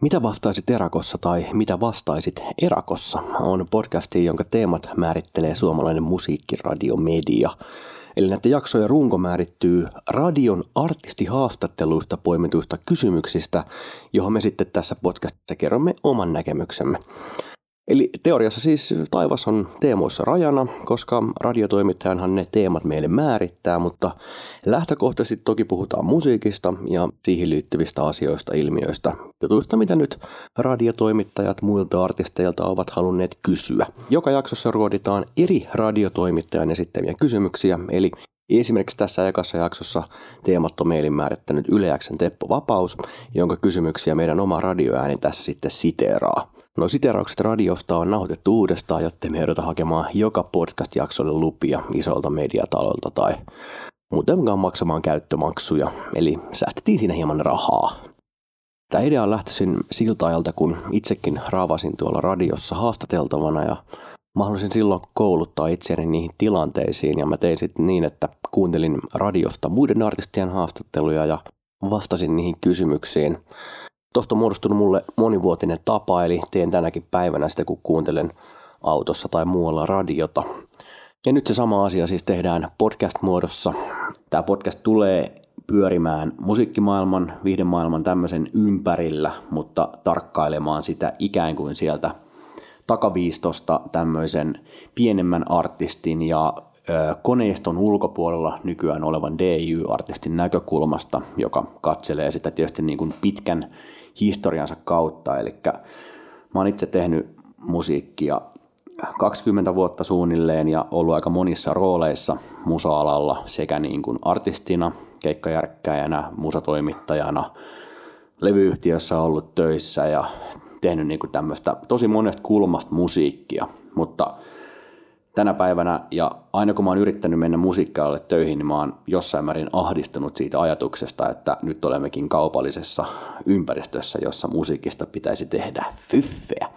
Mitä vastaisit Erakossa tai mitä vastaisit Erakossa on podcasti, jonka teemat määrittelee suomalainen musiikkiradiomedia. Eli näiden jaksojen runko määrittyy radion artistihaastatteluista poimituista kysymyksistä, johon me sitten tässä podcastissa kerromme oman näkemyksemme. Eli teoriassa siis taivas on teemoissa rajana, koska radiotoimittajanhan ne teemat meille määrittää, mutta lähtökohtaisesti toki puhutaan musiikista ja siihen liittyvistä asioista, ilmiöistä, jutuista, mitä nyt radiotoimittajat muilta artisteilta ovat halunneet kysyä. Joka jaksossa ruoditaan eri radiotoimittajan esittämiä kysymyksiä, eli Esimerkiksi tässä ekassa jaksossa teemat on meille määrittänyt Yleäksen Teppo Vapaus, jonka kysymyksiä meidän oma radioääni tässä sitten siteeraa. No siteraukset radiosta on nauhoitettu uudestaan, jotta me joudutaan hakemaan joka podcast-jaksolle lupia isolta mediatalolta tai muutenkaan maksamaan käyttömaksuja, eli säästettiin siinä hieman rahaa. Tämä idea on lähtöisin siltä ajalta, kun itsekin raavasin tuolla radiossa haastateltavana ja mä silloin kouluttaa itseäni niihin tilanteisiin ja mä tein sitten niin, että kuuntelin radiosta muiden artistien haastatteluja ja vastasin niihin kysymyksiin. Tuosta on muodostunut mulle monivuotinen tapa, eli teen tänäkin päivänä sitä, kun kuuntelen autossa tai muualla radiota. Ja nyt se sama asia siis tehdään podcast-muodossa. Tämä podcast tulee pyörimään musiikkimaailman, viihdemaailman tämmöisen ympärillä, mutta tarkkailemaan sitä ikään kuin sieltä takaviistosta tämmöisen pienemmän artistin ja koneiston ulkopuolella nykyään olevan DJ-artistin näkökulmasta, joka katselee sitä tietysti niin kuin pitkän historiansa kautta. Eli mä oon itse tehnyt musiikkia 20 vuotta suunnilleen ja ollut aika monissa rooleissa musa-alalla sekä niin kuin artistina, keikkajärkkäjänä, musatoimittajana, levyyhtiössä ollut töissä ja tehnyt niin kuin tämmöistä tosi monesta kulmasta musiikkia, mutta tänä päivänä ja aina kun mä oon yrittänyt mennä musiikkialalle töihin, niin mä oon jossain määrin ahdistunut siitä ajatuksesta, että nyt olemmekin kaupallisessa ympäristössä, jossa musiikista pitäisi tehdä fyffeä.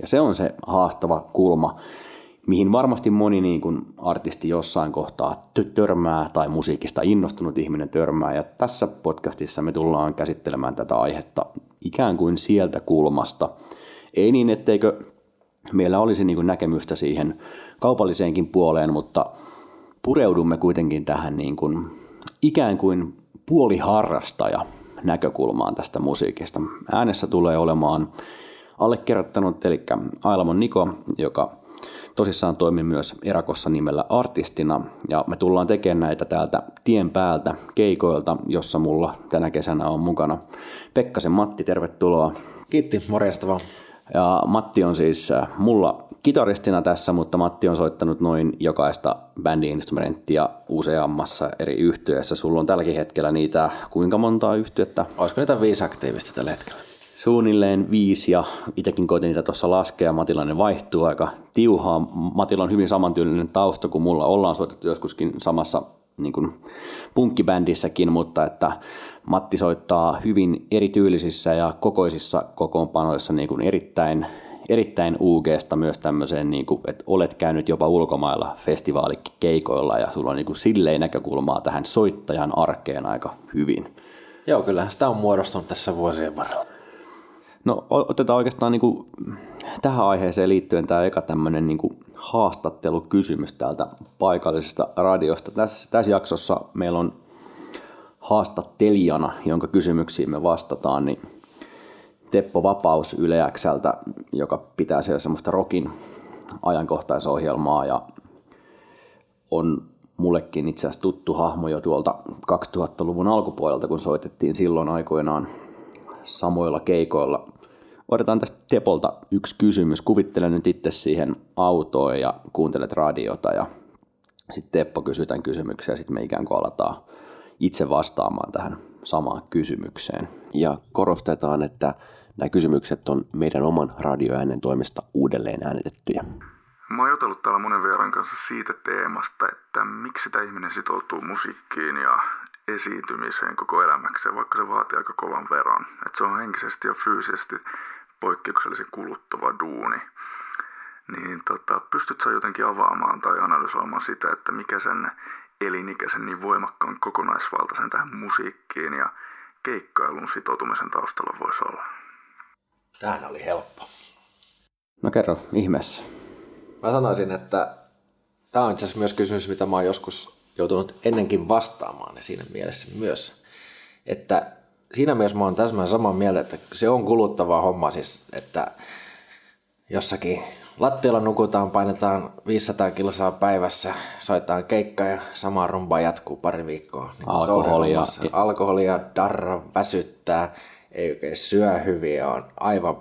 Ja se on se haastava kulma, mihin varmasti moni niin kuin artisti jossain kohtaa törmää tai musiikista innostunut ihminen törmää. Ja tässä podcastissa me tullaan käsittelemään tätä aihetta ikään kuin sieltä kulmasta. Ei niin, etteikö meillä olisi niin kuin näkemystä siihen kaupalliseenkin puoleen, mutta pureudumme kuitenkin tähän niin kuin ikään kuin puoliharrastaja näkökulmaan tästä musiikista. Äänessä tulee olemaan allekirjoittanut, eli Ailamon Niko, joka tosissaan toimii myös Erakossa nimellä artistina, ja me tullaan tekemään näitä täältä tien päältä keikoilta, jossa mulla tänä kesänä on mukana Pekkasen Matti, tervetuloa. Kiitti, morjesta vaan. Ja Matti on siis äh, mulla kitaristina tässä, mutta Matti on soittanut noin jokaista bändi-instrumenttia useammassa eri yhtyössä. Sulla on tälläkin hetkellä niitä kuinka montaa yhtyettä? Olisiko niitä viisi aktiivista tällä hetkellä? Suunnilleen viisi ja itsekin koitin niitä tuossa laskea. Matilainen vaihtuu aika tiuhaa. Matilla on hyvin samantyylinen tausta kuin mulla. Ollaan soitettu joskuskin samassa niin kuin punkkibändissäkin, mutta että Matti soittaa hyvin erityylisissä ja kokoisissa kokoonpanoissa niin kuin erittäin, erittäin UGsta myös tämmöiseen, niin kuin, että olet käynyt jopa ulkomailla festivaalikeikoilla ja sulla on niin kuin silleen näkökulmaa tähän soittajan arkeen aika hyvin. Joo, kyllä sitä on muodostunut tässä vuosien varrella. No otetaan oikeastaan niin kuin tähän aiheeseen liittyen tämä eka tämmöinen niin kuin haastattelukysymys täältä paikallisesta radiosta. Tässä, tässä jaksossa meillä on haastattelijana, jonka kysymyksiin me vastataan, niin Teppo Vapaus Yleäkseltä, joka pitää siellä semmoista rokin ajankohtaisohjelmaa ja on mullekin itse asiassa tuttu hahmo jo tuolta 2000-luvun alkupuolelta, kun soitettiin silloin aikoinaan samoilla keikoilla. Otetaan tästä Tepolta yksi kysymys. Kuvittele nyt itse siihen autoon ja kuuntelet radiota ja sitten Teppo kysyy tämän kysymyksen ja sitten me ikään kuin aletaan itse vastaamaan tähän samaan kysymykseen. Ja korostetaan, että nämä kysymykset on meidän oman radioäänen toimesta uudelleen äänetettyjä. Mä oon jutellut täällä monen vieran kanssa siitä teemasta, että miksi sitä ihminen sitoutuu musiikkiin ja esiintymiseen koko elämäkseen, vaikka se vaatii aika kovan veron. Että se on henkisesti ja fyysisesti poikkeuksellisen kuluttava duuni. Niin tota, pystyt sä jotenkin avaamaan tai analysoimaan sitä, että mikä sen elinikäisen niin voimakkaan kokonaisvaltaisen tähän musiikkiin ja keikkailun sitoutumisen taustalla voisi olla? Tämähän oli helppo. No kerro ihmeessä. Mä sanoisin, että tämä on itse asiassa myös kysymys, mitä mä oon joskus joutunut ennenkin vastaamaan ja siinä mielessä myös, että siinä mielessä mä oon täsmälleen samaa mieltä, että se on kuluttavaa homma siis, että jossakin lattialla nukutaan, painetaan 500 kilsaa päivässä, soitetaan keikka ja sama rumba jatkuu pari viikkoa. Niin Alkoholia. Alkoholia, darra, väsyttää, ei oikein syö hyviä, on aivan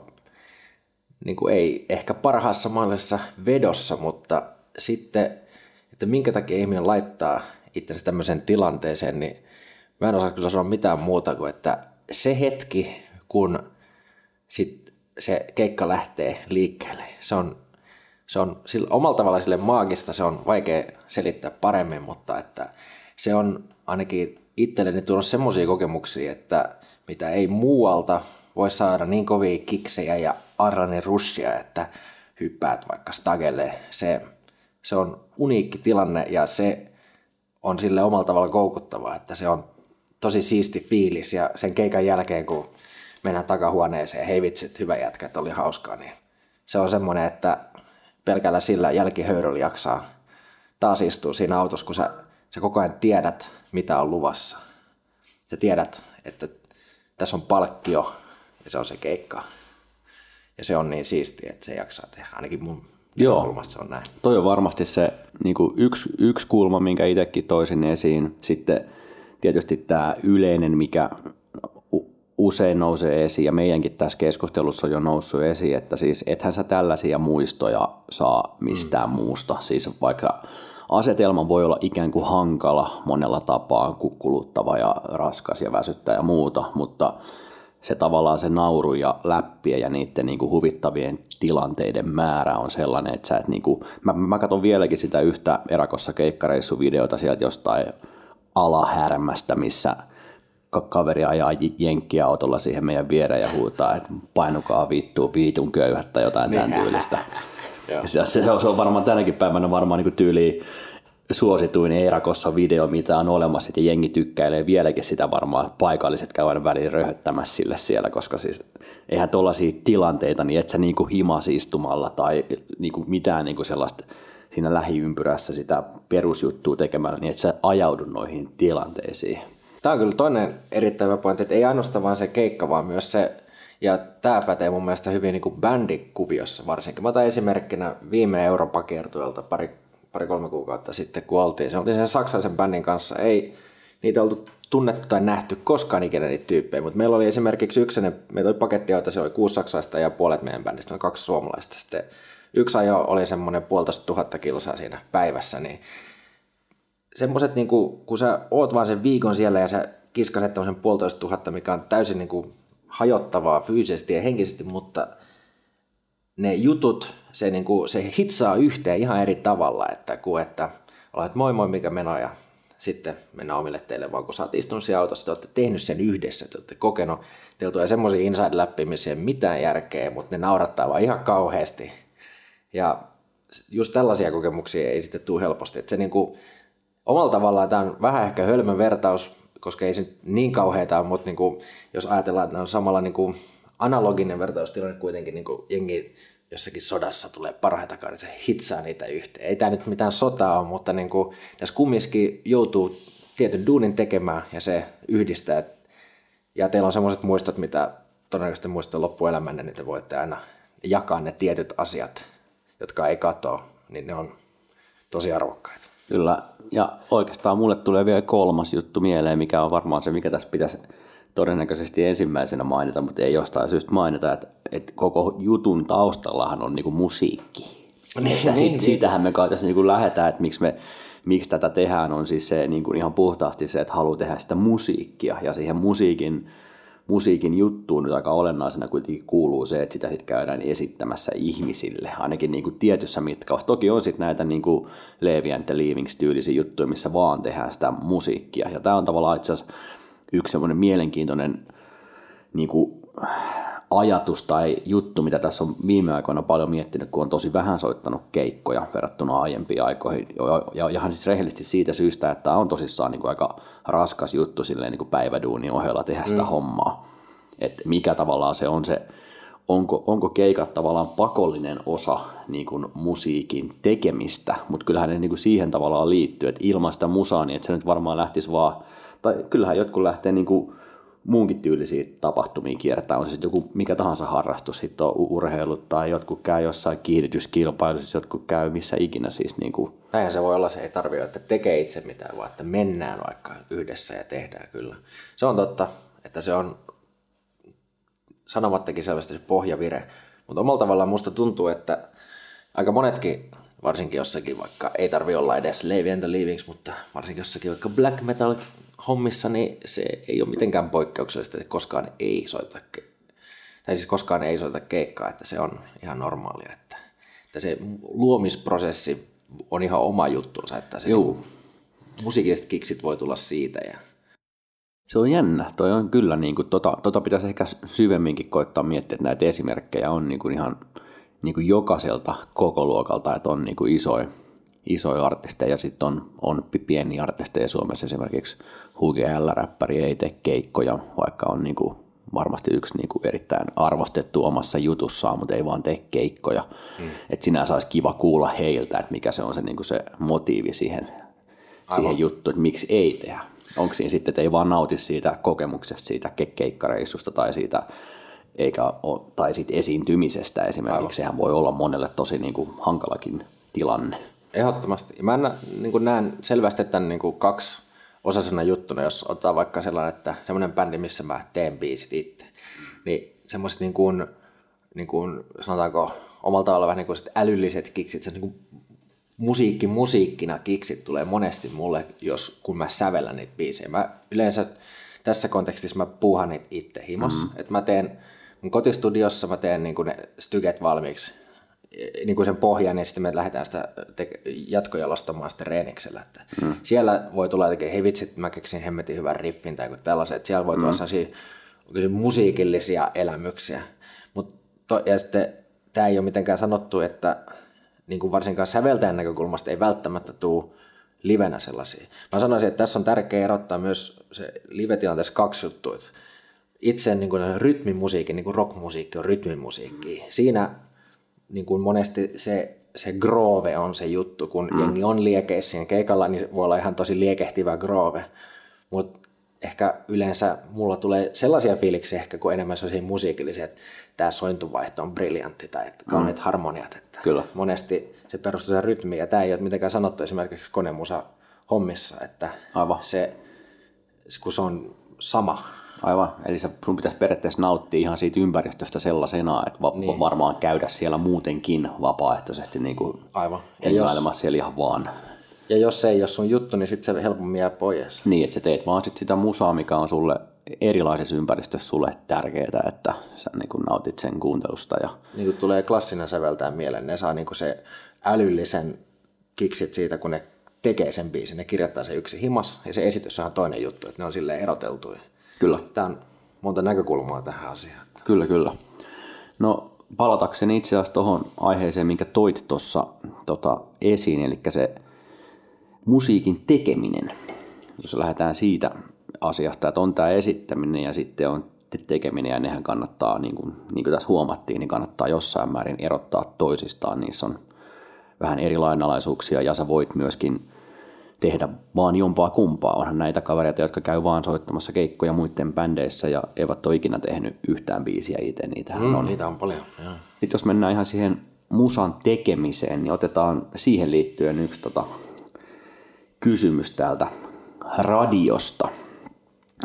niin kuin ei ehkä parhaassa mahdollisessa vedossa, mutta sitten, että minkä takia ihminen laittaa itsensä tämmöiseen tilanteeseen, niin mä en osaa kyllä sanoa mitään muuta kuin, että se hetki, kun sit se keikka lähtee liikkeelle, se on, se on sillä, omalla tavalla sille maagista, se on vaikea selittää paremmin, mutta että se on ainakin itselleni tuonut semmoisia kokemuksia, että mitä ei muualta voi saada niin kovia kiksejä ja arrani rushia, että hyppäät vaikka stagelle. Se, se on uniikki tilanne ja se on sille omalla tavalla koukuttavaa, että se on tosi siisti fiilis ja sen keikan jälkeen, kun mennään takahuoneeseen, hei vitsit, hyvä jätkä, että oli hauskaa, niin se on semmoinen, että pelkällä sillä jälkihöyryllä jaksaa taas istua siinä autossa, kun sä, sä koko ajan tiedät, mitä on luvassa. Sä tiedät, että tässä on palkkio ja se on se keikka. Ja se on niin siistiä, että se jaksaa tehdä. Ainakin mun Joo. kulmasta se on näin. Toi on varmasti se niin yksi, yksi kulma, minkä itsekin toisin esiin. Sitten tietysti tämä yleinen, mikä usein nousee esiin, ja meidänkin tässä keskustelussa on jo noussut esiin, että siis ethän sä tällaisia muistoja saa mistään mm. muusta. Siis vaikka asetelma voi olla ikään kuin hankala monella tapaa, kuluttava ja raskas ja väsyttää ja muuta, mutta se tavallaan se nauru ja läppiä ja niiden niin kuin huvittavien tilanteiden määrä on sellainen, että sä et niin kuin, mä, mä katson vieläkin sitä yhtä erakossa keikkareissuvideota sieltä jostain alahärmästä, missä kaveri ajaa jenkkiä autolla siihen meidän viereen ja huutaa, että painukaa vittuun viitun köyhät tai jotain tämän tyylistä. se, se, se, on varmaan tänäkin päivänä varmaan niin tyyli suosituin Eerakossa video, mitä on olemassa, ja jengi tykkäilee vieläkin sitä varmaan paikalliset käyvän väliin röhöttämässä sille siellä, koska siis eihän tuollaisia tilanteita, niin et sä niinku himas istumalla tai niinku mitään niinku sellaista siinä lähiympyrässä sitä perusjuttua tekemällä, niin et sä ajaudu noihin tilanteisiin. Tämä on kyllä toinen erittäin hyvä pointti, että ei ainoastaan vaan se keikka, vaan myös se, ja tämä pätee mun mielestä hyvin niin kuin bändikuviossa varsinkin. Mä otan esimerkkinä viime Euroopan kiertueelta pari pari-kolme kuukautta sitten, kun oltiin. Se oltiin sen saksalaisen bändin kanssa. Ei niitä oltu tunnettu tai nähty koskaan ikinä niitä tyyppejä, mutta meillä oli esimerkiksi yksi, meitä oli paketti, joita se oli kuusi saksalaista ja puolet meidän bändistä, me kaksi suomalaista. Sitten yksi ajo oli semmoinen puolitoista tuhatta kilsaa siinä päivässä, niin semmoiset, niin kuin, kun sä oot vaan sen viikon siellä ja sä kiskaset tämmöisen puolitoista tuhatta, mikä on täysin niin kuin hajottavaa fyysisesti ja henkisesti, mutta ne jutut, se, niin kuin, se hitsaa yhteen ihan eri tavalla, että kun että olet moi moi mikä meno ja sitten mennään omille teille, vaan kun sä oot istunut siinä autossa, te olette tehnyt sen yhdessä, te olette kokenut, teillä tulee semmoisia inside läpi, missä ei mitään järkeä, mutta ne naurattaa vaan ihan kauheasti. Ja just tällaisia kokemuksia ei sitten tule helposti. Että se niin kuin, omalla tavallaan tämä on vähän ehkä hölmön vertaus, koska ei se niin kauheita mutta niin kuin, jos ajatellaan, että on samalla niin kuin analoginen vertaustilanne kuitenkin niin kuin jengi jossakin sodassa tulee parhaita niin se hitsaa niitä yhteen. Ei tämä nyt mitään sotaa ole, mutta niin kuin, tässä kumminkin joutuu tietyn duunin tekemään ja se yhdistää. Ja teillä on semmoiset muistot, mitä todennäköisesti muistatte loppuelämänne, niin te voitte aina jakaa ne tietyt asiat, jotka ei katoa, niin ne on tosi arvokkaita. Kyllä, ja oikeastaan mulle tulee vielä kolmas juttu mieleen, mikä on varmaan se, mikä tässä pitäisi todennäköisesti ensimmäisenä mainita, mutta ei jostain syystä mainita, että, että koko jutun taustallahan on niinku musiikki. Niin, että niin, sit, siitähän me kai tässä niinku lähdetään, että miksi, me, miksi tätä tehdään, on siis se niinku ihan puhtaasti se, että haluaa tehdä sitä musiikkia ja siihen musiikin, musiikin juttuun nyt aika olennaisena kuitenkin kuuluu se, että sitä sitten käydään esittämässä ihmisille, ainakin niinku tietyssä mitkaussa. Toki on sitten näitä niinku Levi and the Leavings tyylisiä juttuja, missä vaan tehdään sitä musiikkia. Ja tämä on tavallaan itse asiassa yksi semmoinen mielenkiintoinen niin kuin, ajatus tai juttu, mitä tässä on viime aikoina paljon miettinyt, kun on tosi vähän soittanut keikkoja verrattuna aiempiin aikoihin. Ja, ihan siis rehellisesti siitä syystä, että on tosissaan niin kuin aika raskas juttu silleen niin kuin päiväduunin ohella tehdä sitä mm. hommaa. Että mikä tavallaan se on se onko, onko keikat tavallaan pakollinen osa niin kuin musiikin tekemistä, mutta kyllähän ne niin kuin siihen tavallaan liittyy, että ilman sitä musaa, niin että se nyt varmaan lähtisi vaan, tai kyllähän jotkut lähtee niin kuin muunkin tyylisiä tapahtumia kiertää, on se sitten joku mikä tahansa harrastus, sitten on urheilut tai jotkut käy jossain kiihdytyskilpailussa, jotkut käy missä ikinä siis. Niin kuin. Näinhän se voi olla, se ei tarvitse, että tekee itse mitään, vaan että mennään vaikka yhdessä ja tehdään kyllä. Se on totta, että se on sanomattakin selvästi se pohjavire, mutta omalla tavallaan musta tuntuu, että aika monetkin varsinkin jossakin vaikka, ei tarvi olla edes Levi and the Leavings, mutta varsinkin jossakin vaikka black metal hommissa, niin se ei ole mitenkään poikkeuksellista, että koskaan ei soita, tai siis koskaan ei soita keikkaa, että se on ihan normaalia, että, että se luomisprosessi on ihan oma juttuunsa, että se Joo. Niin, musiikilliset kiksit voi tulla siitä ja se on jännä. Toi on kyllä, niin kuin, tota, tota pitäisi ehkä syvemminkin koittaa miettiä, että näitä esimerkkejä on niin kuin ihan niin kuin jokaiselta koko luokalta, että on niin kuin isoja, isoja artisteja ja sitten on, on pieniä artisteja Suomessa esimerkiksi Huge L-räppäri ei tee keikkoja, vaikka on niin kuin varmasti yksi niin kuin erittäin arvostettu omassa jutussaan, mutta ei vaan tee keikkoja. Mm. Että sinänsä olisi kiva kuulla heiltä, että mikä se on se, niin kuin se motiivi siihen, siihen juttuun, että miksi ei tehdä. Onko siinä sitten, että ei vaan nauti siitä kokemuksesta, siitä keikkareissusta tai siitä eikä ole, tai siitä esiintymisestä esimerkiksi. Aivan. Sehän voi olla monelle tosi niin kuin hankalakin tilanne. Ehdottomasti. Mä nä, niin kuin näen selvästi tämän niin kuin kaksi osasena juttuna, jos ottaa vaikka sellainen, että semmoinen bändi, missä mä teen biisit itse, niin semmoiset niin kuin, niin kuin, sanotaanko omalta tavalla vähän niin kuin älylliset kiksit, se niin kuin musiikki musiikkina kiksit tulee monesti mulle, jos kun mä sävellän niitä biisejä. Mä yleensä tässä kontekstissa mä puuhan niitä itse himos, mm-hmm. että mä teen mun kotistudiossa mä teen niin kuin ne styget valmiiksi, niin kuin sen pohjan, niin sitten me lähdetään sitä te- jatkojalostamaan sitten reeniksellä. Että mm. Siellä voi tulla jotenkin, hei vitsit, mä keksin hemmetin hyvän riffin tai tällaiset, että siellä voi tulla mm. sellaisia musiikillisia elämyksiä. Mut to, ja sitten tämä ei ole mitenkään sanottu, että niin kuin varsinkaan säveltäjän näkökulmasta ei välttämättä tule livenä sellaisia. Mä sanoisin, että tässä on tärkeää erottaa myös se live-tilanteessa kaksi juttua. Itse niin kuin rytmimusiikki, niin kuin rockmusiikki on rytmimusiikki. Siinä niin kuin monesti se, se groove on se juttu, kun mm. jengi on liekeissä siinä keikalla, niin voi olla ihan tosi liekehtivä groove. Mutta ehkä yleensä mulla tulee sellaisia fiiliksiä ehkä kuin enemmän sellaisia musiikillisia, että tämä sointuvaihto on briljantti tai että kauniit mm. harmoniat. Että Kyllä. Monesti se perustuu siihen rytmiin ja tämä ei ole mitenkään sanottu esimerkiksi konemusa hommissa, että Aivan. Se, kun se on sama. Aivan, eli sun pitäisi periaatteessa nauttia ihan siitä ympäristöstä sellaisena, että va- niin. varmaan käydä siellä muutenkin vapaaehtoisesti niin kuin Aivan. Ja jos, siellä ihan vaan. Ja jos se ei ole sun juttu, niin sitten se helpommin jää pois. Niin, että sä teet vaan sit sitä musaa, mikä on sulle erilaisessa ympäristössä sulle tärkeää, että sä niin kuin nautit sen kuuntelusta. Ja... Niin kuin tulee klassinen säveltää mieleen, ne saa niin kuin se älyllisen kiksit siitä, kun ne tekee sen biisin. Ne kirjoittaa se yksi himas ja se esitys on toinen juttu, että ne on silleen eroteltuja. Kyllä. Tämä on monta näkökulmaa tähän asiaan. Kyllä, kyllä. No palatakseni itse asiassa tuohon aiheeseen, minkä toit tuossa tota, esiin, eli se musiikin tekeminen. Jos lähdetään siitä asiasta, että on tämä esittäminen ja sitten on tekeminen ja nehän kannattaa, niin kuin, niin kuin tässä huomattiin, niin kannattaa jossain määrin erottaa toisistaan. Niissä on vähän eri lainalaisuuksia ja sä voit myöskin tehdä vaan jompaa kumpaa. Onhan näitä kavereita, jotka käy vaan soittamassa keikkoja muiden bändeissä ja eivät ole ikinä tehnyt yhtään biisiä itse. Niitä mm, on. Niitä on paljon. Ja. Sitten jos mennään ihan siihen musan tekemiseen, niin otetaan siihen liittyen yksi tota, kysymys täältä radiosta.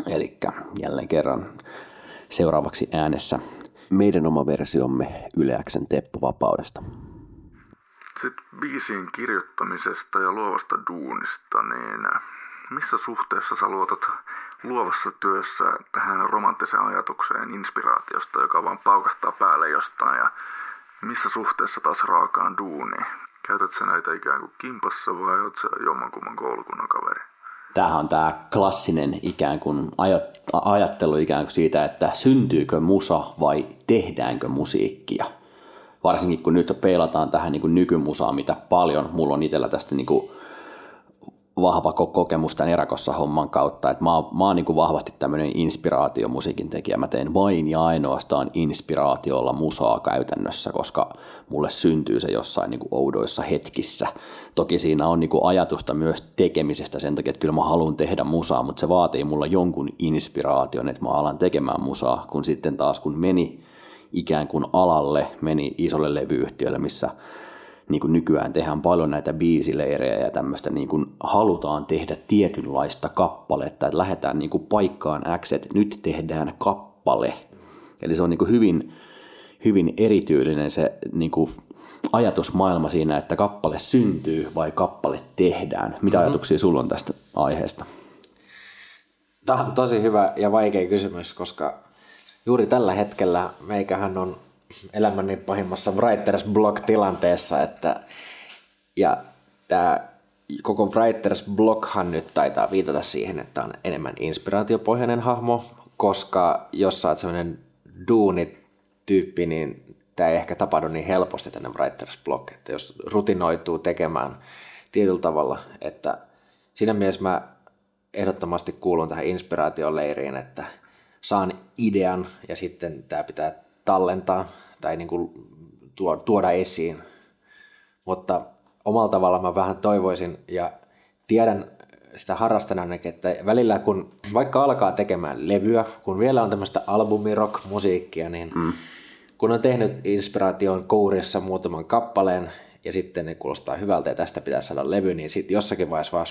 Eli jälleen kerran seuraavaksi äänessä meidän oma versiomme Yleäksen Teppo Vapaudesta. Sitten biisien kirjoittamisesta ja luovasta duunista, niin missä suhteessa sä luotat luovassa työssä tähän romanttiseen ajatukseen inspiraatiosta, joka vaan paukahtaa päälle jostain ja missä suhteessa taas raakaan duuniin? Käytät sä näitä ikään kuin kimpassa vai oot sä jommankumman koulukunnan kaveri? Tämähän on tämä klassinen ikään kuin ajattelu ikään kuin siitä, että syntyykö musa vai tehdäänkö musiikkia. Varsinkin kun nyt peilataan tähän niin nykymusaan, mitä paljon. Mulla on itsellä tästä niin kuin vahva kokemus tämän Erakossa homman kautta, että mä, oon, mä oon niin kuin vahvasti tämmöinen inspiraatiomusiikin tekijä. Mä teen vain ja ainoastaan inspiraatiolla musaa käytännössä, koska mulle syntyy se jossain niin kuin oudoissa hetkissä. Toki siinä on niin kuin ajatusta myös tekemisestä sen takia, että kyllä mä haluan tehdä musaa, mutta se vaatii mulla jonkun inspiraation, että mä alan tekemään musaa, kun sitten taas kun meni ikään kuin alalle, meni isolle levyyhtiölle, missä niin kuin nykyään tehdään paljon näitä biisileirejä ja tämmöistä niin kuin halutaan tehdä tietynlaista kappaletta, että lähdetään niin kuin paikkaan X, että nyt tehdään kappale. Eli se on niin kuin hyvin, hyvin erityylinen se niin kuin ajatusmaailma siinä, että kappale syntyy vai kappale tehdään. Mitä mm-hmm. ajatuksia sulla on tästä aiheesta? Tämä on tosi hyvä ja vaikea kysymys, koska juuri tällä hetkellä meikähän on elämäni pahimmassa writer's block-tilanteessa, että ja tämä koko writer's blockhan nyt taitaa viitata siihen, että on enemmän inspiraatiopohjainen hahmo, koska jos sä oot sellainen duunityyppi, niin tämä ei ehkä tapahdu niin helposti tänne writer's block, että jos rutinoituu tekemään tietyllä tavalla, että siinä mielessä mä ehdottomasti kuulun tähän inspiraatioleiriin, että saan idean ja sitten tämä pitää tallentaa tai niin kuin tuoda esiin. Mutta omalla tavalla mä vähän toivoisin ja tiedän sitä harrastana, että välillä kun vaikka alkaa tekemään levyä, kun vielä on tämmöistä albumirock-musiikkia, niin mm. kun on tehnyt inspiraation kourissa muutaman kappaleen ja sitten ne kuulostaa hyvältä ja tästä pitää saada levy, niin sitten jossakin vaiheessa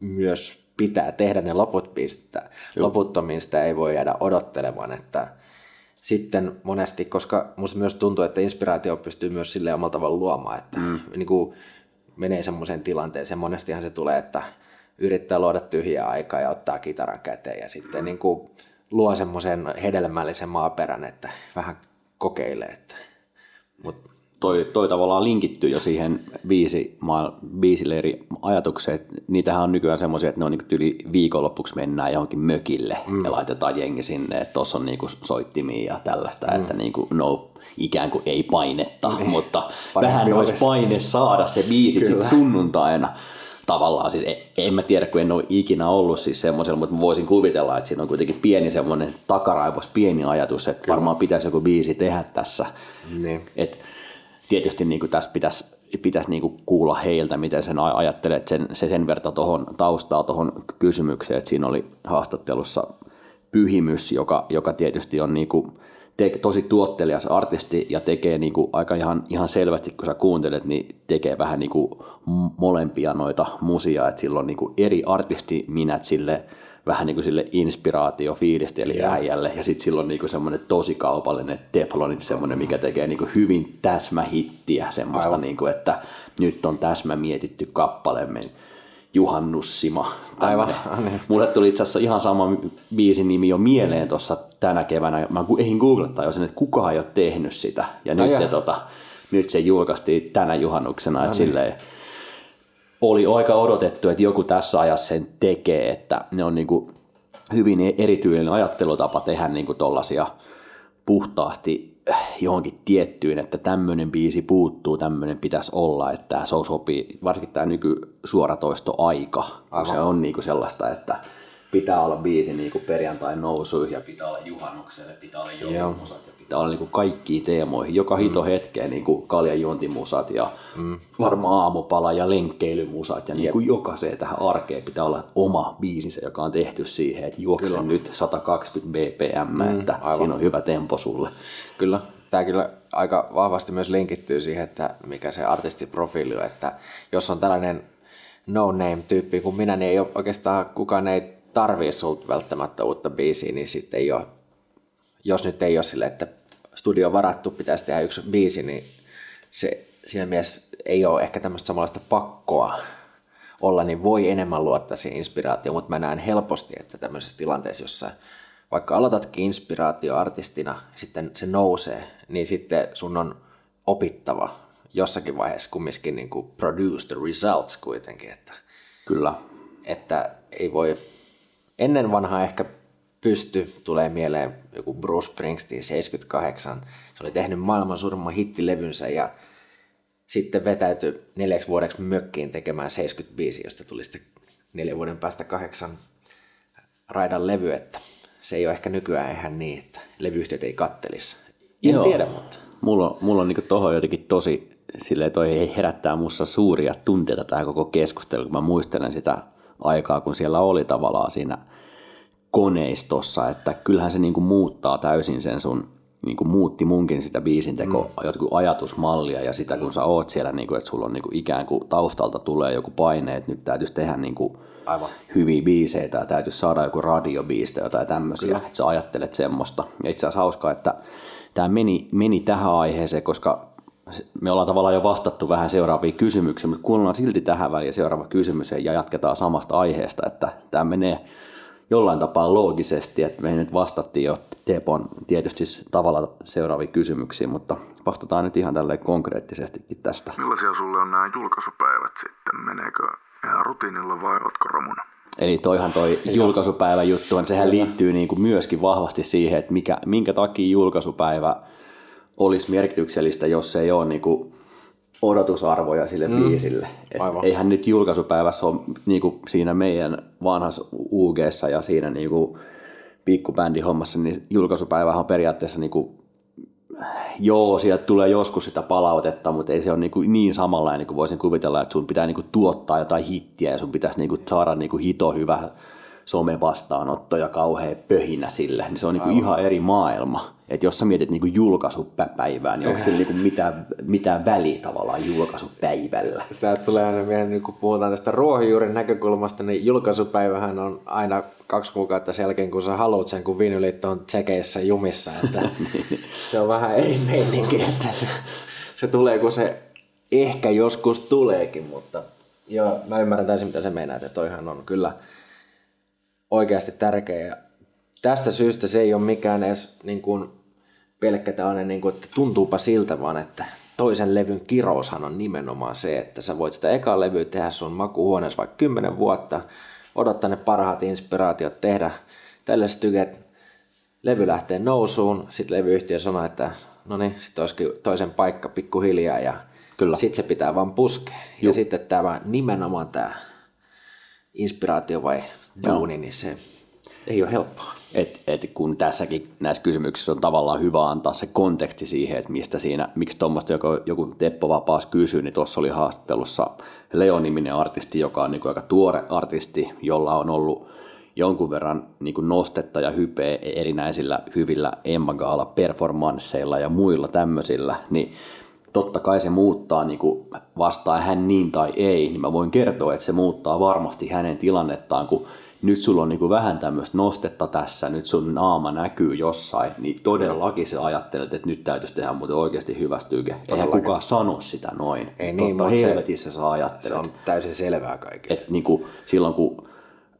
myös pitää tehdä ne loput biisit. Loputtomiin sitä ei voi jäädä odottelemaan, että sitten monesti, koska musta myös tuntuu, että inspiraatio pystyy myös sille omalla tavalla luomaan, että mm. niin kuin menee semmoiseen tilanteeseen. Monestihan se tulee, että yrittää luoda tyhjää aikaa ja ottaa kitaran käteen ja sitten niin kuin luo semmoisen hedelmällisen maaperän, että vähän kokeilee. Että, mut toi, toi tavallaan linkittyy jo siihen viisi, viisille eri ajatukseen. Niitähän on nykyään semmoisia, että ne on niin yli viikonloppuksi mennään johonkin mökille mm. ja laitetaan jengi sinne, että tuossa on niin soittimia ja tällaista, mm. että niin kuin no, ikään kuin ei painetta, niin. mutta vähän olisi paine saada se biisi sitten sunnuntaina tavallaan, siis en mä tiedä, kun en ole ikinä ollut siis semmoisella, mutta voisin kuvitella, että siinä on kuitenkin pieni semmoinen takaraivos, pieni ajatus, että Kyllä. varmaan pitäisi joku biisi tehdä tässä. Niin. Että tietysti niin kuin tässä pitäisi, pitäisi niin kuin kuulla heiltä, miten sen ajattelet, sen, se sen verta tuohon taustaa tuohon kysymykseen, että siinä oli haastattelussa Pyhimys, joka, joka tietysti on niin kuin te, tosi tuottelias artisti ja tekee niin kuin aika ihan, ihan selvästi, kun sä kuuntelet, niin tekee vähän niin kuin molempia noita musia, että sillä on niin kuin eri artisti minät sille vähän niin kuin sille inspiraatio fiilisteli yeah. äijälle. Ja sitten silloin niin semmoinen tosi kaupallinen Teflonit, semmoinen, mikä tekee niin kuin hyvin täsmähittiä, semmoista, niin kuin, että nyt on täsmä mietitty kappale, Juhannussima. Aivan. Niin. Mulle tuli itse asiassa ihan sama biisin nimi jo mieleen tuossa tänä keväänä. Mä eihin googlettaa jo sen, että kukaan ei ole tehnyt sitä. Ja nyt, te, tota, nyt se julkaistiin tänä juhannuksena. No että niin. silleen, oli aika odotettu, että joku tässä ajassa sen tekee, että ne on niin kuin hyvin erityinen ajattelutapa tehdä niin kuin tollasia puhtaasti johonkin tiettyyn, että tämmöinen biisi puuttuu, tämmöinen pitäisi olla, että se sopii, varsinkin tämä nykysuoratoistoaika, kun se on niin kuin sellaista, että pitää olla biisi niin kuin perjantai nousu ja pitää olla juhannukselle, pitää olla joulumusat ja pitää olla niin kaikkiin teemoihin. Joka mm. hito hetkeen niin kuin kaljajuontimusat ja mm. varmaan aamupala ja lenkkeilymusat ja niin kuin jokaiseen tähän arkeen pitää olla oma biisinsä, joka on tehty siihen, että juokse kyllä. nyt 120 bpm, mm, että aivan. siinä on hyvä tempo sulle. Kyllä, tämä kyllä aika vahvasti myös linkittyy siihen, että mikä se artistiprofiili on, että jos on tällainen no-name-tyyppi kuin minä, niin ei ole oikeastaan kukaan ei tarvii sulta välttämättä uutta biisiä, niin sitten ei ole, jos nyt ei ole sille, että studio varattu, pitäisi tehdä yksi biisi, niin se siinä mielessä ei ole ehkä tämmöistä samanlaista pakkoa olla, niin voi enemmän luottaa siihen inspiraatioon, mutta mä näen helposti, että tämmöisessä tilanteessa, jossa vaikka aloitatkin inspiraatioartistina, sitten se nousee, niin sitten sun on opittava jossakin vaiheessa kumminkin niin kuin produce the results kuitenkin, että, Kyllä. että ei voi Ennen vanhaa ehkä pysty, tulee mieleen joku Bruce Springsteen 78. Se oli tehnyt maailman suurimman hittilevynsä ja sitten vetäytyi neljäksi vuodeksi mökkiin tekemään 75, josta tuli sitten neljän vuoden päästä kahdeksan raidan levy, että se ei ole ehkä nykyään ihan niin, että levyyhtiöt ei kattelisi. En Joo. tiedä, mutta... Mulla on, mulla on niin tuohon jotenkin tosi, silleen toi herättää mussa suuria tunteita tämä koko keskustelu, kun mä muistelen sitä aikaa, kun siellä oli tavallaan siinä koneistossa, että kyllähän se niin kuin muuttaa täysin sen sun, niin kuin muutti munkin sitä biisinteko mm. jotkut ajatusmallia ja sitä kun sä oot siellä, niin kuin, että sulla on niin kuin ikään kuin taustalta tulee joku paine, että nyt täytyisi tehdä niin kuin Aivan. hyviä biisejä tai täytyisi saada joku radiobiisi tai jotain tämmöisiä, Kyllä. että sä ajattelet semmoista. Ja itse asiassa hauskaa, että tämä meni, meni tähän aiheeseen, koska me ollaan tavallaan jo vastattu vähän seuraaviin kysymyksiin, mutta kuunnellaan silti tähän väliin seuraava kysymys ja jatketaan samasta aiheesta, että tämä menee jollain tapaa loogisesti, että me nyt vastattiin jo Tepon tietysti tavalla seuraaviin kysymyksiin, mutta vastataan nyt ihan tälleen konkreettisestikin tästä. Millaisia sulle on nämä julkaisupäivät sitten? Meneekö ihan rutiinilla vai ootko romuna? Eli toihan toi julkaisupäivä juttu, sehän liittyy niin kuin myöskin vahvasti siihen, että mikä, minkä takia julkaisupäivä olisi merkityksellistä, jos se ei ole niin kuin odotusarvoja sille mm. biisille. Et eihän nyt julkaisupäivässä ole niin kuin siinä meidän vanhassa ug ja siinä niin kuin pikkubändin hommassa, niin julkaisupäivä on periaatteessa niin kuin, joo, sieltä tulee joskus sitä palautetta, mutta ei se ole niin, kuin niin samanlainen kuin voisin kuvitella, että sun pitää niin kuin tuottaa jotain hittiä ja sun pitäisi niin kuin saada niin kuin hito hyvä somevastaanotto ja kauhea pöhinä sille, niin se on niin kuin ihan eri maailma. Että jos sä mietit niin kuin julkaisupäivää, niin onko sillä niin kuin mitään, mitään väliä tavallaan julkaisupäivällä? Sitä tulee aina mieleen, niin kun puhutaan tästä ruohonjuurin näkökulmasta, niin julkaisupäivähän on aina kaksi kuukautta sen jälkeen, kun sä haluat sen, kun vinylit on tsekeissä jumissa. Että se on vähän eri meininki, että se, se tulee, kun se ehkä joskus tuleekin, mutta joo, mä ymmärrän täysin, mitä se meinaa, että toihan on kyllä oikeasti tärkeä. Ja tästä syystä se ei ole mikään edes niin kuin, pelkkä tällainen, niin kuin, että tuntuupa siltä, vaan että toisen levyn kiroushan on nimenomaan se, että sä voit sitä ekaa levyä tehdä sun makuhuoneessa vaikka kymmenen vuotta, odottaa ne parhaat inspiraatiot tehdä tällaiset tyket, levy lähtee nousuun, sitten levyyhtiö sanoo, että no niin, sitten olisikin toisen paikka pikkuhiljaa ja Kyllä. sitten se pitää vaan puskea. Juh. Ja sitten tämä nimenomaan tämä inspiraatio vai duuni, niin se ei ole helppoa. Et, et kun tässäkin näissä kysymyksissä on tavallaan hyvä antaa se konteksti siihen, että mistä siinä, miksi tuommoista joku, joku Teppo Vapaas kysyy, niin tuossa oli haastattelussa Leo-niminen artisti, joka on niin kuin aika tuore artisti, jolla on ollut jonkun verran niin kuin nostetta ja hypeä erinäisillä hyvillä Emma Gaala performansseilla ja muilla tämmöisillä, niin totta kai se muuttaa niin kuin vastaa hän niin tai ei, niin mä voin kertoa, että se muuttaa varmasti hänen tilannettaan, kun nyt sulla on niin kuin vähän tämmöistä nostetta tässä, nyt sun naama näkyy jossain, niin todellakin sä ajattelet, että nyt täytyisi tehdä muuten oikeasti hyvästyke. Eihän kukaan sano sitä noin. Ei niin, Totta helvetissä sä ajattelet. Se on täysin selvää kaikille. Että niin kuin silloin kun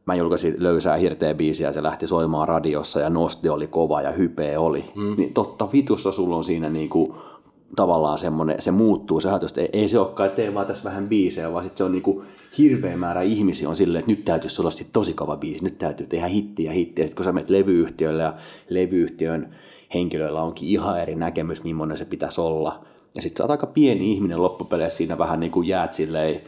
mä julkaisin löysää hirteä biisiä ja se lähti soimaan radiossa ja nosti oli kova ja hype oli, mm. niin totta vitussa sulla on siinä niin kuin tavallaan semmoinen, se muuttuu se ajatus, ei, ei se olekaan, että tee vaan tässä vähän biisejä, vaan sitten se on niinku hirveä määrä ihmisiä on silleen, että nyt täytyisi olla sit tosi kova biisi, nyt täytyy tehdä hittiä hittiä. Sitten kun sä menet levyyhtiölle ja levyyhtiön henkilöillä onkin ihan eri näkemys, millainen se pitäisi olla. Ja sitten sä oot aika pieni ihminen loppupeleissä siinä vähän niin kuin jäät silleen,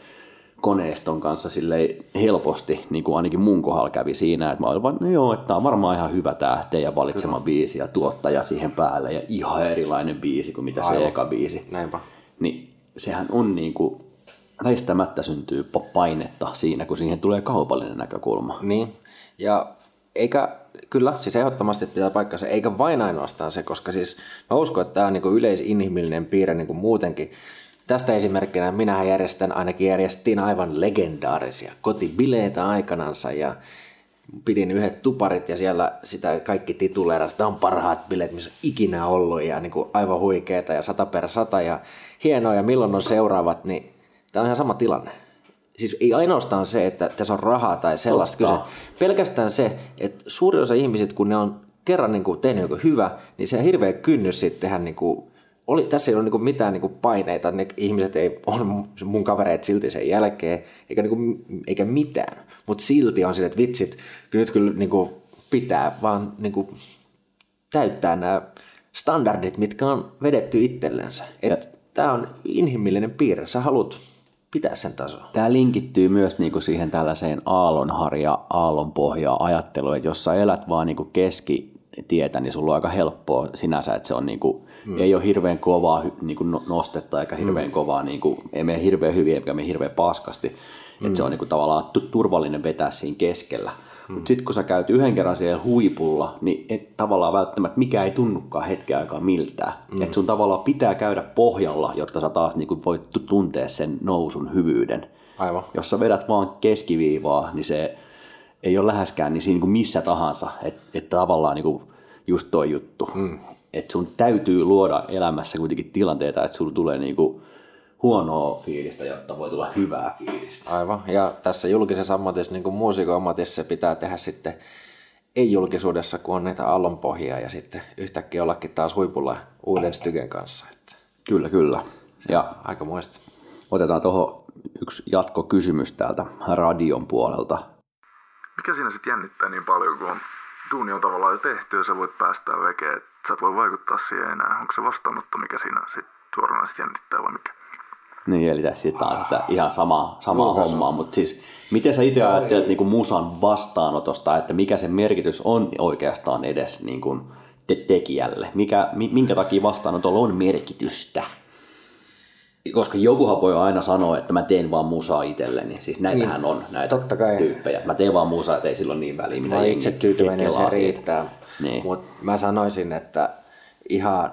koneiston kanssa sille helposti, niin kuin ainakin mun kohdalla kävi siinä, että mä olin vaan, no joo, että tämä on varmaan ihan hyvä tämä teidän valitsema Kyllä. biisi ja tuottaja siihen päälle ja ihan erilainen biisi kuin mitä Aivan. se eka biisi. Näinpä. Niin sehän on niin kuin, väistämättä syntyy painetta siinä, kun siihen tulee kaupallinen näkökulma. Niin, ja eikä, kyllä, siis ehdottomasti pitää paikkansa, eikä vain ainoastaan se, koska siis mä uskon, että tämä on niin yleisinhimillinen piirre niin kuin muutenkin. Tästä esimerkkinä minähän järjestän, ainakin järjestin aivan legendaarisia kotibileitä aikanansa ja pidin yhdet tuparit ja siellä sitä kaikki tituleerat, tämä on parhaat bileet, missä on ikinä ollut ja niin kuin aivan huikeeta ja sata per sata ja hienoa ja milloin on seuraavat, niin tämä on ihan sama tilanne. Siis ei ainoastaan se, että tässä on rahaa tai sellaista kyse. Pelkästään se, että suuri osa ihmiset, kun ne on kerran niin kuin tehnyt joku hyvä, niin se on hirveä kynnys sitten tehdä niin kuin oli, tässä ei ole niin mitään niin paineita, ne ihmiset ei on mun kavereet silti sen jälkeen, eikä, niin kuin, eikä mitään. Mutta silti on sille, että vitsit, nyt kyllä niin kuin pitää vaan niin kuin täyttää nämä standardit, mitkä on vedetty itsellensä. Tämä on inhimillinen piirre. Sä haluat pitää sen tasoa. Tämä linkittyy myös niinku siihen tällaiseen aallonharja, aallonpohjaa ajatteluun, että jos sä elät vaan niinku keskitietä, niin sulla on aika helppoa sinänsä, että se on niinku, mm. ei ole hirveän kovaa niinku no, nostetta eikä hirveän mm. kovaa, niinku, ei mene hirveän hyvin eikä mene hirveän paskasti. Mm. Että se on niinku tavallaan turvallinen vetää siinä keskellä. Mm. Mutta sitten kun sä käyt yhden kerran siellä huipulla, niin et tavallaan välttämättä mikä ei tunnukaan hetken aikaa miltään. Mm. Että sun tavallaan pitää käydä pohjalla, jotta sä taas niinku voit tuntea sen nousun hyvyyden. Aivan. Jos sä vedät vaan keskiviivaa, niin se ei ole läheskään niin siinä kuin missä tahansa. Että et tavallaan niinku just toi juttu. Mm. Että sun täytyy luoda elämässä kuitenkin tilanteita, että sulla tulee niinku huonoa fiilistä, jotta voi tulla hyvää fiilistä. Aivan. Ja tässä julkisessa ammatissa, niin kuin muusikon ammatissa, pitää tehdä sitten ei-julkisuudessa, kun on näitä aallonpohjia ja sitten yhtäkkiä ollakin taas huipulla uuden styken kanssa. Että Kyllä, kyllä. Ja aika muista. otetaan tuohon yksi jatkokysymys täältä radion puolelta. Mikä siinä sitten jännittää niin paljon, kun on, duuni on tavallaan jo tehty ja sä voit päästää vekeen, että sä et voi vaikuttaa siihen enää. Onko se vastaanotto, mikä siinä sitten suoranaisesti jännittää vai mikä? Niin, eli tässä on että ihan sama, sama hommaa, mutta siis miten sä itse ajattelet niin kuin musan vastaanotosta, että mikä sen merkitys on oikeastaan edes niin kuin te- tekijälle? Mikä, mi- minkä takia vastaanotolla on merkitystä? Koska jokuhan voi aina sanoa, että mä teen vaan musaa itselleni. Siis näitähän Niin, on näitä totta kai. tyyppejä. Mä teen vaan musaa, että ei silloin niin väliä, mitä Mä itse tyytyväinen, se siitä. Niin. Mutta mä sanoisin, että ihan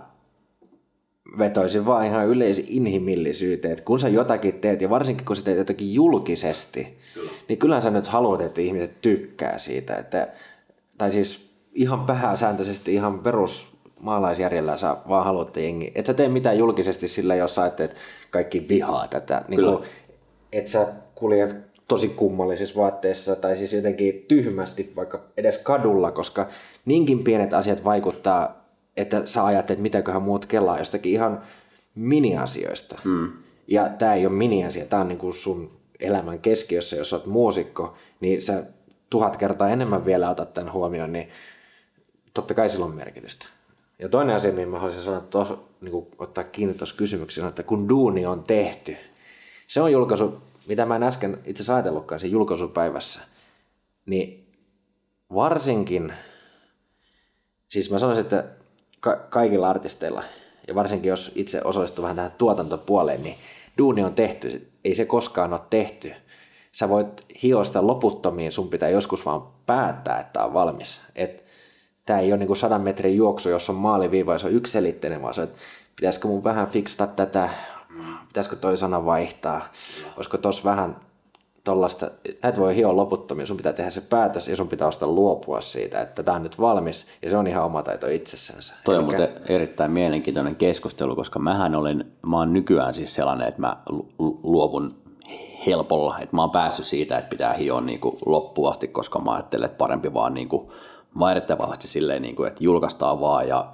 vetoisin vaan ihan yleisen inhimillisyyteen, että kun sä jotakin teet, ja varsinkin kun sä teet jotakin julkisesti, Kyllä. niin kyllähän sä nyt haluat, että ihmiset tykkää siitä. Että, tai siis ihan pääsääntöisesti, ihan perus maalaisjärjellä sä vaan haluat, että jengi, et sä tee mitään julkisesti sillä, jos sä että kaikki vihaa tätä. Niin kuin, et sä kulje tosi kummallisissa vaatteissa tai siis jotenkin tyhmästi vaikka edes kadulla, koska niinkin pienet asiat vaikuttaa, että sä ajattelet, että mitäköhän muut kelaa jostakin ihan miniasioista. Mm. Ja tämä ei ole miniasia, tämä on niin kuin sun elämän keskiössä, jos oot muusikko, niin sä tuhat kertaa enemmän vielä otat tämän huomioon, niin totta kai sillä on merkitystä. Ja toinen asia, mihin mä haluaisin sanoa, tos, niin kuin ottaa kiinni tuossa kysymyksessä, että kun duuni on tehty, se on julkaisu, mitä mä en äsken itse asiassa ajatellutkaan siinä julkaisupäivässä, niin varsinkin, siis mä sanoisin, että ka- kaikilla artisteilla, ja varsinkin jos itse osallistuu vähän tähän tuotantopuoleen, niin duuni on tehty, ei se koskaan ole tehty. Sä voit hioa sitä loputtomiin, sun pitää joskus vaan päättää, että on valmis. Et tämä ei ole niinku sadan metrin juoksu, jos on maaliviiva ja se on yksiselitteinen, vaan se, että pitäisikö mun vähän fiksata tätä, pitäisikö toi sana vaihtaa, olisiko tos vähän tollasta, näitä voi hioa loputtomiin, sun pitää tehdä se päätös ja sun pitää ostaa luopua siitä, että tämä on nyt valmis ja se on ihan oma taito itsessänsä. Toi on muuten erittäin mielenkiintoinen keskustelu, koska mähän olen, mä oon nykyään siis sellainen, että mä lu- lu- luovun helpolla, että mä oon päässyt siitä, että pitää hioa niin kuin loppuun asti, koska mä ajattelen, että parempi vaan niin kuin, mä silleen, niin kuin, että julkaistaan vaan ja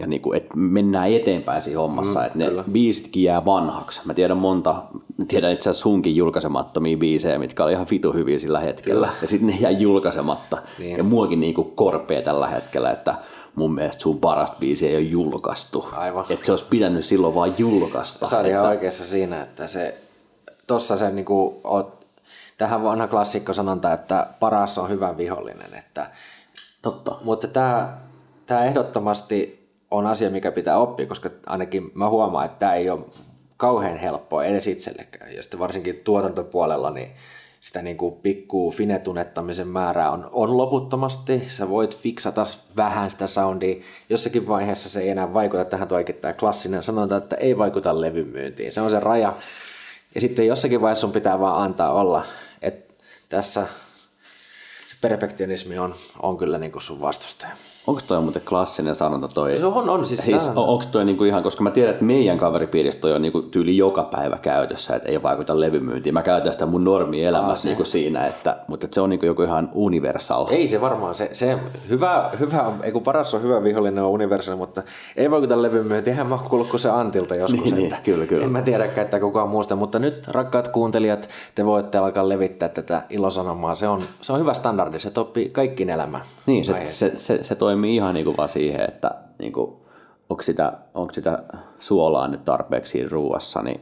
ja niin kuin, että mennään eteenpäin siinä hommassa, mm, että ne kyllä. biisitkin jää vanhaksi. Mä tiedän monta, tiedän itse asiassa sunkin julkaisemattomia biisejä, mitkä oli ihan vitu hyviä sillä hetkellä. Kyllä. Ja sitten ne jää julkaisematta. Niin. Ja muakin niin kuin korpee tällä hetkellä, että mun mielestä sun parasta biisi ei ole julkaistu. Aivan. Että se olisi pitänyt silloin vaan julkaista. Sä ihan että, oikeassa siinä, että se, tossa se niinku, oot, tähän vanha klassikko sanonta, että paras on hyvä vihollinen. Että, Totta. mutta tämä tää ehdottomasti on asia, mikä pitää oppia, koska ainakin mä huomaan, että tämä ei ole kauhean helppoa edes itsellekään. Ja sitten varsinkin tuotantopuolella, niin sitä niin kuin pikku finetunettamisen määrää on, on loputtomasti. Sä voit fiksata vähän sitä soundia. Jossakin vaiheessa se ei enää vaikuta tähän toikin tämä klassinen sanonta, että ei vaikuta levyn myyntiin. Se on se raja. Ja sitten jossakin vaiheessa sun pitää vaan antaa olla. Et tässä perfektionismi on, on kyllä niin kuin sun vastustaja. Onko toi muuten klassinen sanonta toi? Se on, on siis, Siis onko toi niinku ihan, koska mä tiedän, että meidän kaveripiirissä toi on niinku tyyli joka päivä käytössä, että ei vaikuta levymyyntiin. Mä käytän sitä mun normielämässä niinku siinä, että, mutta et se on niinku joku ihan universal. Ei se varmaan, se, se hyvä, hyvä, ei kun paras on hyvä vihollinen on universal, mutta ei vaikuta levyn myyntiin. Eihän mä oon kuullut kuin se Antilta joskus, Niin, niin, että kyllä, kyllä. en mä tiedäkään, että kukaan muusta, mutta nyt rakkaat kuuntelijat, te voitte alkaa levittää tätä ilosanomaa. Se on, se on hyvä standardi, se topii kaikkiin elämään. Niin, se, se, se, se toimii ihan niinku vaan siihen, että niinku, onko sitä, onko sitä suolaa nyt tarpeeksi siinä ruuassa, niin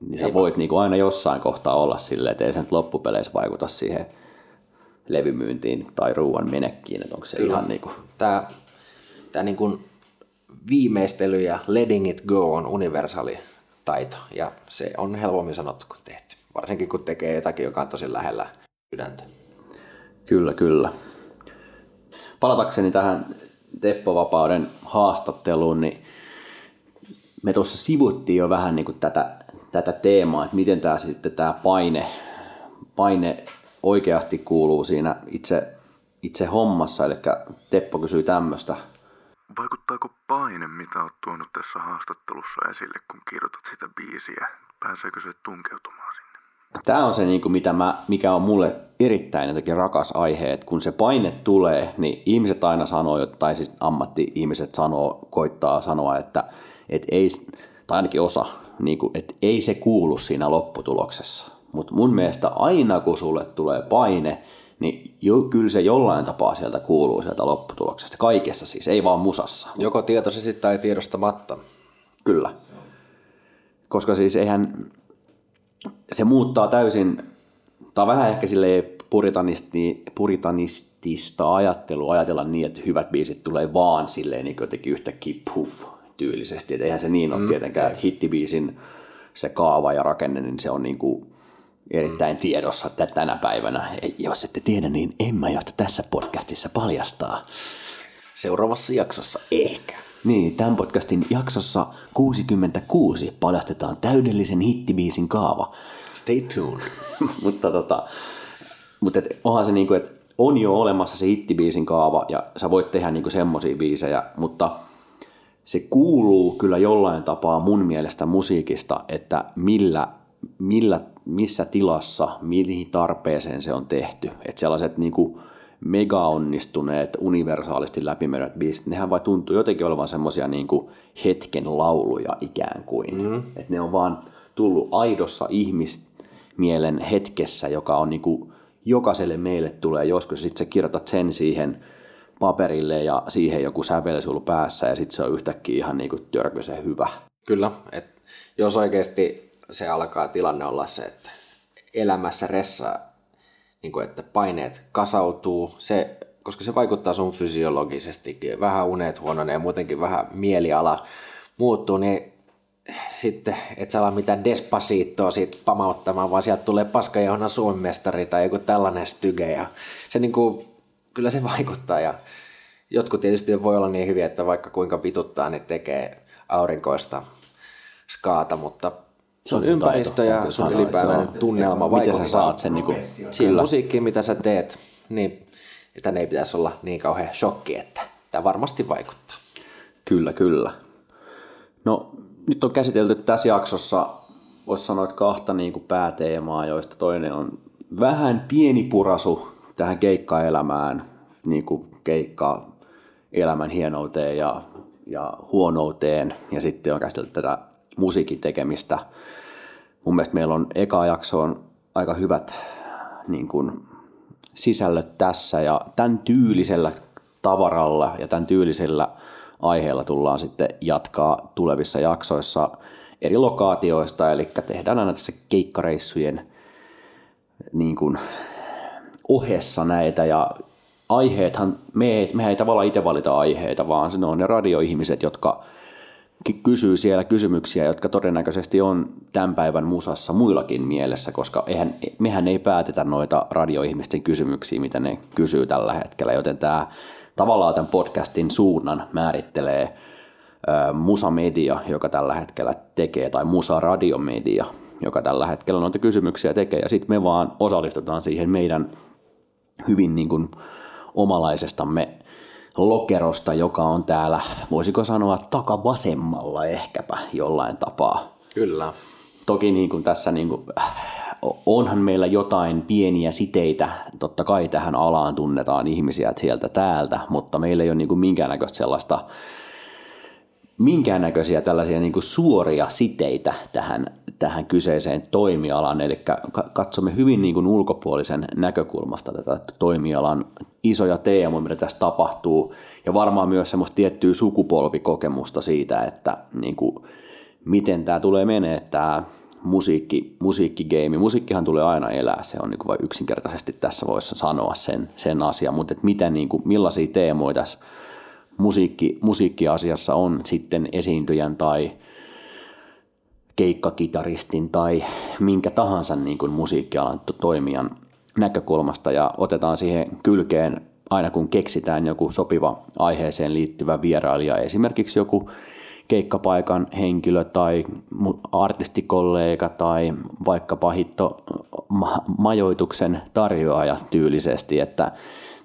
niin sä voit niin kuin aina jossain kohtaa olla silleen, että ei se nyt loppupeleissä vaikuta siihen levymyyntiin tai ruoan menekkiin, että onko se Kyllä. ihan niin kuin... Tämä, tämä niin kuin viimeistely ja letting it go on universaali taito ja se on helpommin sanottu kuin tehty, varsinkin kun tekee jotakin, joka on tosi lähellä sydäntä. Kyllä, kyllä. Palatakseni tähän Teppo Vapauden haastatteluun, niin me tuossa sivuttiin jo vähän niin kuin tätä, tätä teemaa, että miten tämä sitten tämä paine, paine oikeasti kuuluu siinä itse, itse hommassa, eli Teppo kysyy tämmöistä. Vaikuttaako paine, mitä olet tuonut tässä haastattelussa esille, kun kirjoitat sitä biisiä? Pääseekö se tunkeutumaan? Tämä on se, niin kuin mitä mä, mikä on mulle erittäin jotenkin rakas aihe, että kun se paine tulee, niin ihmiset aina sanoo, tai siis ammatti-ihmiset sanoo, koittaa sanoa, että, että ei, tai ainakin osa, niin kuin, että ei se kuulu siinä lopputuloksessa. Mutta mun mielestä aina kun sulle tulee paine, niin jo, kyllä se jollain tapaa sieltä kuuluu sieltä lopputuloksesta. Kaikessa siis, ei vaan musassa. Joko tietoisesti tai tiedostamatta. Kyllä. Koska siis eihän, se muuttaa täysin, tai vähän ehkä silleen puritanisti, puritanistista ajattelua, ajatella niin, että hyvät biisit tulee vaan silleen niin jotenkin yhtäkkiä puff tyylisesti. Että eihän se niin ole mm. tietenkään, että hittibiisin se kaava ja rakenne, niin se on niin kuin erittäin mm. tiedossa että tänä päivänä. Jos ette tiedä, niin en mä tässä podcastissa paljastaa. Seuraavassa jaksossa ehkä. Niin, tämän podcastin jaksossa 66 paljastetaan täydellisen hittibiisin kaava. Stay tuned. mutta tota, mutta et onhan se niinku, että on jo olemassa se hittibiisin kaava ja sä voit tehdä niinku semmosia biisejä, mutta se kuuluu kyllä jollain tapaa mun mielestä musiikista, että millä, millä missä tilassa, mihin tarpeeseen se on tehty. Että sellaiset niinku mega onnistuneet, universaalisti läpimenevät biisit, nehän vai tuntuu jotenkin olevan semmoisia niinku hetken lauluja ikään kuin. Mm. Että ne on vaan tullut aidossa ihmismielen hetkessä, joka on niinku jokaiselle meille tulee joskus, sitten sä kirjoitat sen siihen paperille ja siihen joku sävel sulla päässä ja sitten se on yhtäkkiä ihan niinku törkyisen hyvä. Kyllä, että jos oikeasti se alkaa tilanne olla se, että elämässä ressa, niin kuin, että paineet kasautuu, se, koska se vaikuttaa sun fysiologisestikin, vähän unet huononee ja muutenkin vähän mieliala muuttuu, niin sitten et saa mitään despasiittoa siitä pamauttamaan, vaan sieltä tulee paska johona Suomen mestari tai joku tällainen styge. Ja se niin kuin, kyllä se vaikuttaa. Ja jotkut tietysti voi olla niin hyviä, että vaikka kuinka vituttaa, niin tekee aurinkoista skaata, mutta se on ympäristö ja sun ylipäätään tunnelma vaikuttaa. Miten sä saat sen niin kuin, siihen musiikkiin, mitä sä teet, niin että ei pitäisi olla niin kauhean shokki, että tämä varmasti vaikuttaa. Kyllä, kyllä. No nyt on käsitelty tässä jaksossa, voisi sanoa, että kahta niin kuin pääteemaa, joista toinen on vähän pieni purasu tähän keikkaelämään, niin kuin keikka elämän hienouteen ja, ja huonouteen, ja sitten on käsitelty tätä musiikin tekemistä. Mun mielestä meillä on eka jakso on aika hyvät niin kuin, sisällöt tässä, ja tämän tyylisellä tavaralla ja tämän tyylisellä aiheella tullaan sitten jatkaa tulevissa jaksoissa eri lokaatioista, eli tehdään aina tässä keikkareissujen niin kuin ohessa näitä. Ja aiheethan, me, me ei tavallaan itse valita aiheita, vaan se on ne radioihmiset, jotka kysyy siellä kysymyksiä, jotka todennäköisesti on tämän päivän musassa muillakin mielessä, koska eihän, mehän ei päätetä noita radioihmisten kysymyksiä, mitä ne kysyy tällä hetkellä, joten tämä tavallaan tämän podcastin suunnan määrittelee musamedia, joka tällä hetkellä tekee, tai musaradiomedia, joka tällä hetkellä noita kysymyksiä tekee, ja sitten me vaan osallistutaan siihen meidän hyvin niin kuin omalaisestamme lokerosta, joka on täällä, voisiko sanoa, takavasemmalla ehkäpä jollain tapaa. Kyllä. Toki niin kuin tässä niin kuin, onhan meillä jotain pieniä siteitä, totta kai tähän alaan tunnetaan ihmisiä sieltä täältä, mutta meillä ei ole niin kuin minkäännäköistä sellaista, minkäännäköisiä tällaisia niin kuin suoria siteitä tähän, tähän kyseiseen toimialaan, eli katsomme hyvin niin kuin ulkopuolisen näkökulmasta tätä toimialan isoja teemoja, mitä tässä tapahtuu, ja varmaan myös semmoista tiettyä sukupolvikokemusta siitä, että niin kuin, miten tämä tulee menee, tämä musiikki, musiikkigeimi. Musiikkihan tulee aina elää, se on niin vain yksinkertaisesti tässä voisi sanoa sen, sen asian, mutta miten, niin kuin, millaisia teemoja tässä musiikki, musiikkiasiassa on sitten esiintyjän tai keikkakitaristin tai minkä tahansa niin kuin musiikkialan toimijan näkökulmasta. Ja otetaan siihen kylkeen aina kun keksitään joku sopiva aiheeseen liittyvä vierailija, esimerkiksi joku keikkapaikan henkilö tai artistikollega tai vaikkapa hitto majoituksen tarjoaja tyylisesti, että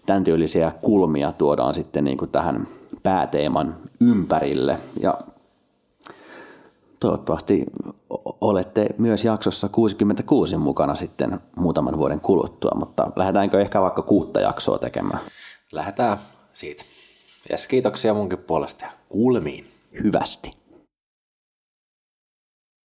tämän tyylisiä kulmia tuodaan sitten niin kuin tähän pääteeman ympärille. Ja toivottavasti olette myös jaksossa 66 mukana sitten muutaman vuoden kuluttua, mutta lähdetäänkö ehkä vaikka kuutta jaksoa tekemään? Lähdetään siitä. Ja kiitoksia munkin puolesta ja kuulemiin. Hyvästi.